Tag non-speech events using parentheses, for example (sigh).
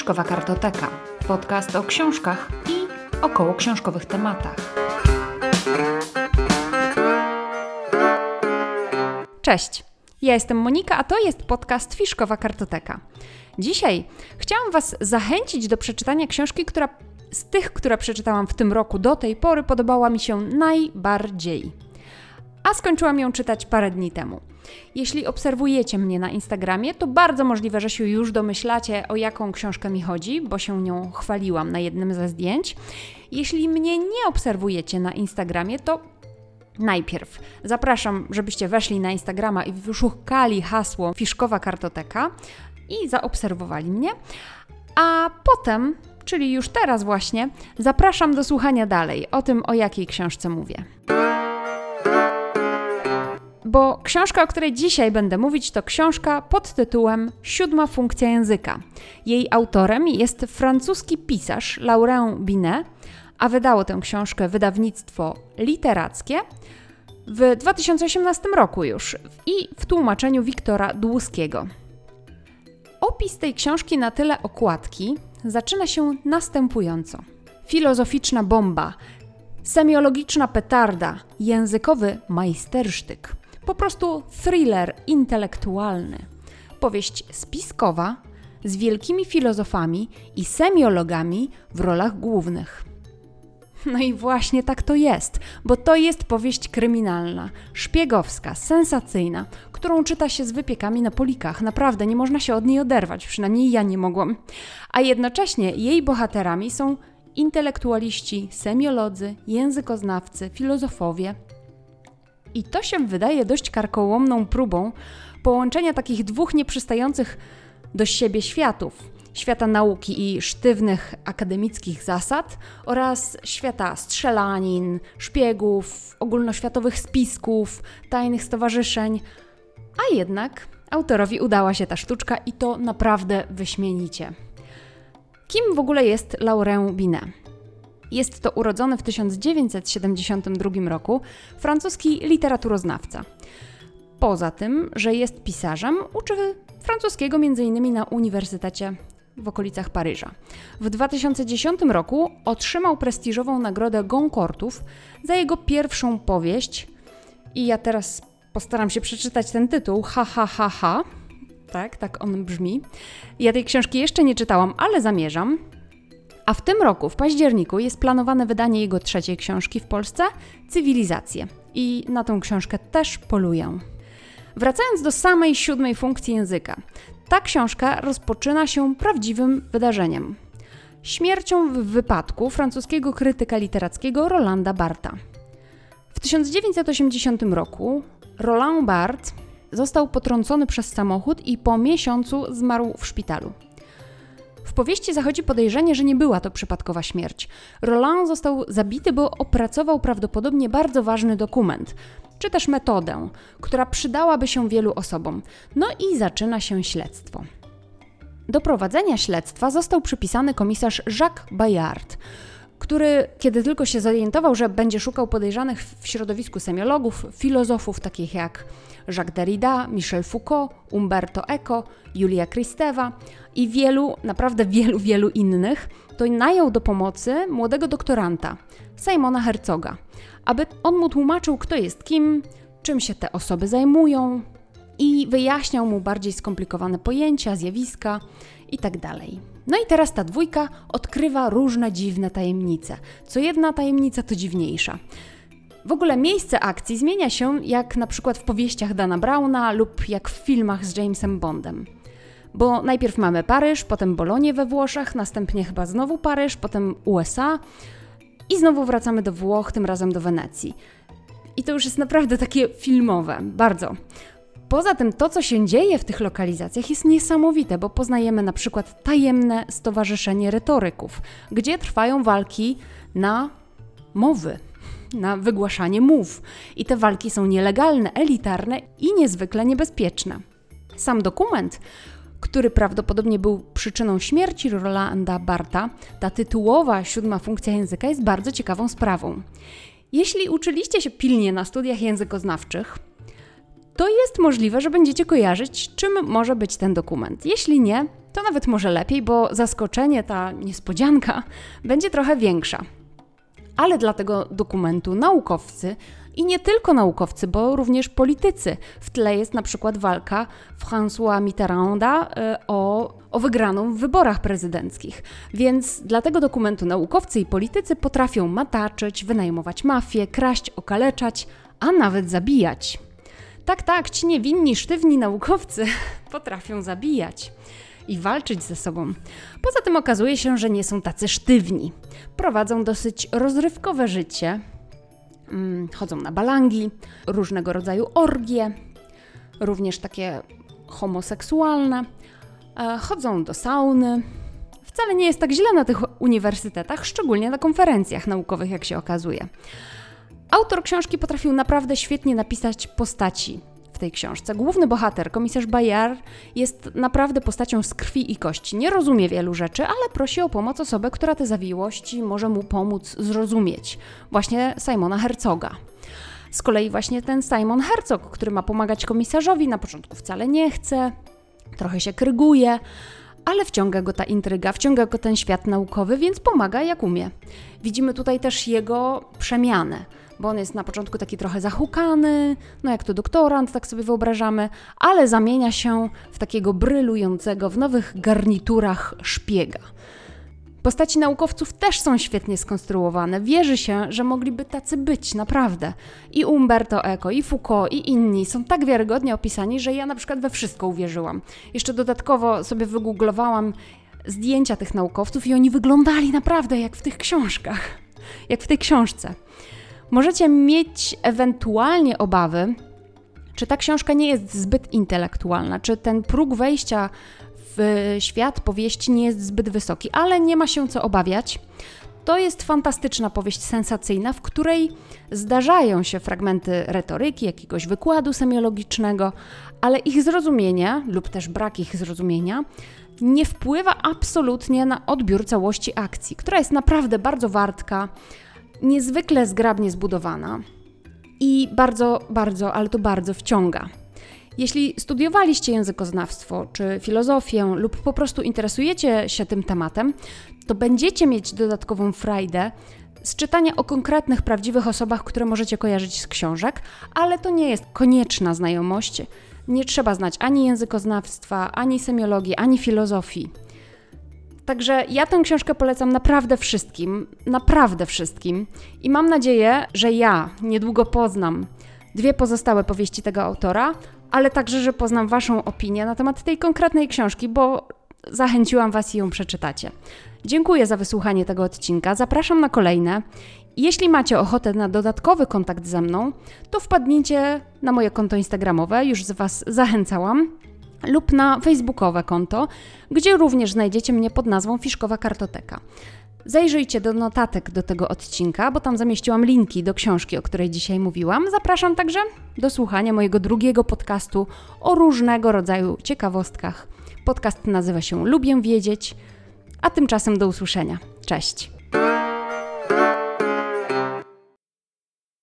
Fiszkowa Kartoteka. Podcast o książkach i około książkowych tematach. Cześć, ja jestem Monika, a to jest podcast Fiszkowa Kartoteka. Dzisiaj chciałam Was zachęcić do przeczytania książki, która z tych, które przeczytałam w tym roku do tej pory, podobała mi się najbardziej. A skończyłam ją czytać parę dni temu. Jeśli obserwujecie mnie na Instagramie, to bardzo możliwe, że się już domyślacie, o jaką książkę mi chodzi, bo się nią chwaliłam na jednym ze zdjęć. Jeśli mnie nie obserwujecie na Instagramie, to Najpierw zapraszam, żebyście weszli na Instagrama i wyszukali hasło Fiszkowa Kartoteka i zaobserwowali mnie, a potem, czyli już teraz właśnie, zapraszam do słuchania dalej o tym, o jakiej książce mówię. Bo książka, o której dzisiaj będę mówić, to książka pod tytułem Siódma funkcja języka. Jej autorem jest francuski pisarz Laurent Binet, a wydało tę książkę wydawnictwo literackie w 2018 roku już i w tłumaczeniu Wiktora Dłuskiego. Opis tej książki na tyle okładki zaczyna się następująco. Filozoficzna bomba, semiologiczna petarda, językowy majstersztyk. Po prostu thriller intelektualny. Powieść spiskowa z wielkimi filozofami i semiologami w rolach głównych. No i właśnie tak to jest, bo to jest powieść kryminalna, szpiegowska, sensacyjna, którą czyta się z wypiekami na polikach. Naprawdę nie można się od niej oderwać, przynajmniej ja nie mogłam. A jednocześnie jej bohaterami są intelektualiści, semiolodzy, językoznawcy, filozofowie. I to się wydaje dość karkołomną próbą połączenia takich dwóch nieprzystających do siebie światów świata nauki i sztywnych akademickich zasad oraz świata strzelanin, szpiegów, ogólnoświatowych spisków, tajnych stowarzyszeń. A jednak autorowi udała się ta sztuczka i to naprawdę wyśmienicie. Kim w ogóle jest Laurent Binet? Jest to urodzony w 1972 roku francuski literaturoznawca. Poza tym, że jest pisarzem, uczy francuskiego m.in. na Uniwersytecie w okolicach Paryża. W 2010 roku otrzymał prestiżową nagrodę Goncourtów za jego pierwszą powieść. I ja teraz postaram się przeczytać ten tytuł. Ha, ha, ha, ha. Tak, tak on brzmi. Ja tej książki jeszcze nie czytałam, ale zamierzam. A w tym roku, w październiku, jest planowane wydanie jego trzeciej książki w Polsce Cywilizacje. I na tą książkę też poluję. Wracając do samej siódmej funkcji języka, ta książka rozpoczyna się prawdziwym wydarzeniem. Śmiercią w wypadku francuskiego krytyka literackiego Rolanda Barta. W 1980 roku Roland Barthes został potrącony przez samochód i po miesiącu zmarł w szpitalu. W powieści zachodzi podejrzenie, że nie była to przypadkowa śmierć. Roland został zabity, bo opracował prawdopodobnie bardzo ważny dokument, czy też metodę, która przydałaby się wielu osobom. No i zaczyna się śledztwo. Do prowadzenia śledztwa został przypisany komisarz Jacques Bayard, który, kiedy tylko się zorientował, że będzie szukał podejrzanych w środowisku semiologów, filozofów takich jak Jacques Derrida, Michel Foucault, Umberto Eco, Julia Kristeva i wielu, naprawdę (laughs) wielu, wielu innych, to najął do pomocy młodego doktoranta, Simona Herzoga, aby on mu tłumaczył, kto jest kim, czym się te osoby zajmują i wyjaśniał mu bardziej skomplikowane pojęcia, zjawiska itd. Tak no i teraz ta dwójka odkrywa różne dziwne tajemnice. Co jedna tajemnica to dziwniejsza. W ogóle miejsce akcji zmienia się jak na przykład w powieściach Dana Browna lub jak w filmach z Jamesem Bondem. Bo najpierw mamy Paryż, potem Bolonię we Włoszech, następnie chyba znowu Paryż, potem USA i znowu wracamy do Włoch, tym razem do Wenecji. I to już jest naprawdę takie filmowe, bardzo. Poza tym to, co się dzieje w tych lokalizacjach jest niesamowite, bo poznajemy na przykład tajemne stowarzyszenie retoryków, gdzie trwają walki na mowy, na wygłaszanie mów. I te walki są nielegalne, elitarne i niezwykle niebezpieczne. Sam dokument, który prawdopodobnie był przyczyną śmierci Rolanda Barta, ta tytułowa siódma funkcja języka jest bardzo ciekawą sprawą. Jeśli uczyliście się pilnie na studiach językoznawczych, to jest możliwe, że będziecie kojarzyć, czym może być ten dokument. Jeśli nie, to nawet może lepiej, bo zaskoczenie, ta niespodzianka będzie trochę większa. Ale dla tego dokumentu naukowcy i nie tylko naukowcy, bo również politycy. W tle jest na przykład walka François Mitterranda y, o, o wygraną w wyborach prezydenckich. Więc dla tego dokumentu naukowcy i politycy potrafią mataczyć, wynajmować mafię, kraść, okaleczać, a nawet zabijać. Tak, tak, ci niewinni, sztywni naukowcy (laughs) potrafią zabijać i walczyć ze sobą. Poza tym okazuje się, że nie są tacy sztywni. Prowadzą dosyć rozrywkowe życie, mm, chodzą na balangi, różnego rodzaju orgie, również takie homoseksualne, e, chodzą do sauny. Wcale nie jest tak źle na tych uniwersytetach, szczególnie na konferencjach naukowych, jak się okazuje. Autor książki potrafił naprawdę świetnie napisać postaci tej książce. Główny bohater, komisarz Bayard, jest naprawdę postacią z krwi i kości. Nie rozumie wielu rzeczy, ale prosi o pomoc osobę, która te zawiłości może mu pomóc zrozumieć. Właśnie Simona Herzoga. Z kolei właśnie ten Simon Herzog, który ma pomagać komisarzowi, na początku wcale nie chce, trochę się kryguje, ale wciąga go ta intryga, wciąga go ten świat naukowy, więc pomaga jak umie. Widzimy tutaj też jego przemianę bo on jest na początku taki trochę zahukany, no jak to doktorant, tak sobie wyobrażamy, ale zamienia się w takiego brylującego w nowych garniturach szpiega. Postaci naukowców też są świetnie skonstruowane. Wierzy się, że mogliby tacy być, naprawdę. I Umberto Eco, i Foucault, i inni są tak wiarygodnie opisani, że ja na przykład we wszystko uwierzyłam. Jeszcze dodatkowo sobie wygooglowałam zdjęcia tych naukowców i oni wyglądali naprawdę jak w tych książkach, jak w tej książce. Możecie mieć ewentualnie obawy, czy ta książka nie jest zbyt intelektualna, czy ten próg wejścia w świat powieści nie jest zbyt wysoki, ale nie ma się co obawiać. To jest fantastyczna powieść sensacyjna, w której zdarzają się fragmenty retoryki, jakiegoś wykładu semiologicznego, ale ich zrozumienie lub też brak ich zrozumienia nie wpływa absolutnie na odbiór całości akcji, która jest naprawdę bardzo wartka niezwykle zgrabnie zbudowana i bardzo, bardzo, ale to bardzo wciąga. Jeśli studiowaliście językoznawstwo czy filozofię lub po prostu interesujecie się tym tematem, to będziecie mieć dodatkową frajdę z czytania o konkretnych, prawdziwych osobach, które możecie kojarzyć z książek, ale to nie jest konieczna znajomość. Nie trzeba znać ani językoznawstwa, ani semiologii, ani filozofii. Także ja tę książkę polecam naprawdę wszystkim, naprawdę wszystkim i mam nadzieję, że ja niedługo poznam dwie pozostałe powieści tego autora, ale także, że poznam Waszą opinię na temat tej konkretnej książki, bo zachęciłam Was i ją przeczytacie. Dziękuję za wysłuchanie tego odcinka, zapraszam na kolejne. Jeśli macie ochotę na dodatkowy kontakt ze mną, to wpadnijcie na moje konto Instagramowe, już z Was zachęcałam lub na facebookowe konto, gdzie również znajdziecie mnie pod nazwą Fiszkowa Kartoteka. Zajrzyjcie do notatek do tego odcinka, bo tam zamieściłam linki do książki, o której dzisiaj mówiłam. Zapraszam także do słuchania mojego drugiego podcastu o różnego rodzaju ciekawostkach. Podcast nazywa się Lubię Wiedzieć, a tymczasem do usłyszenia. Cześć!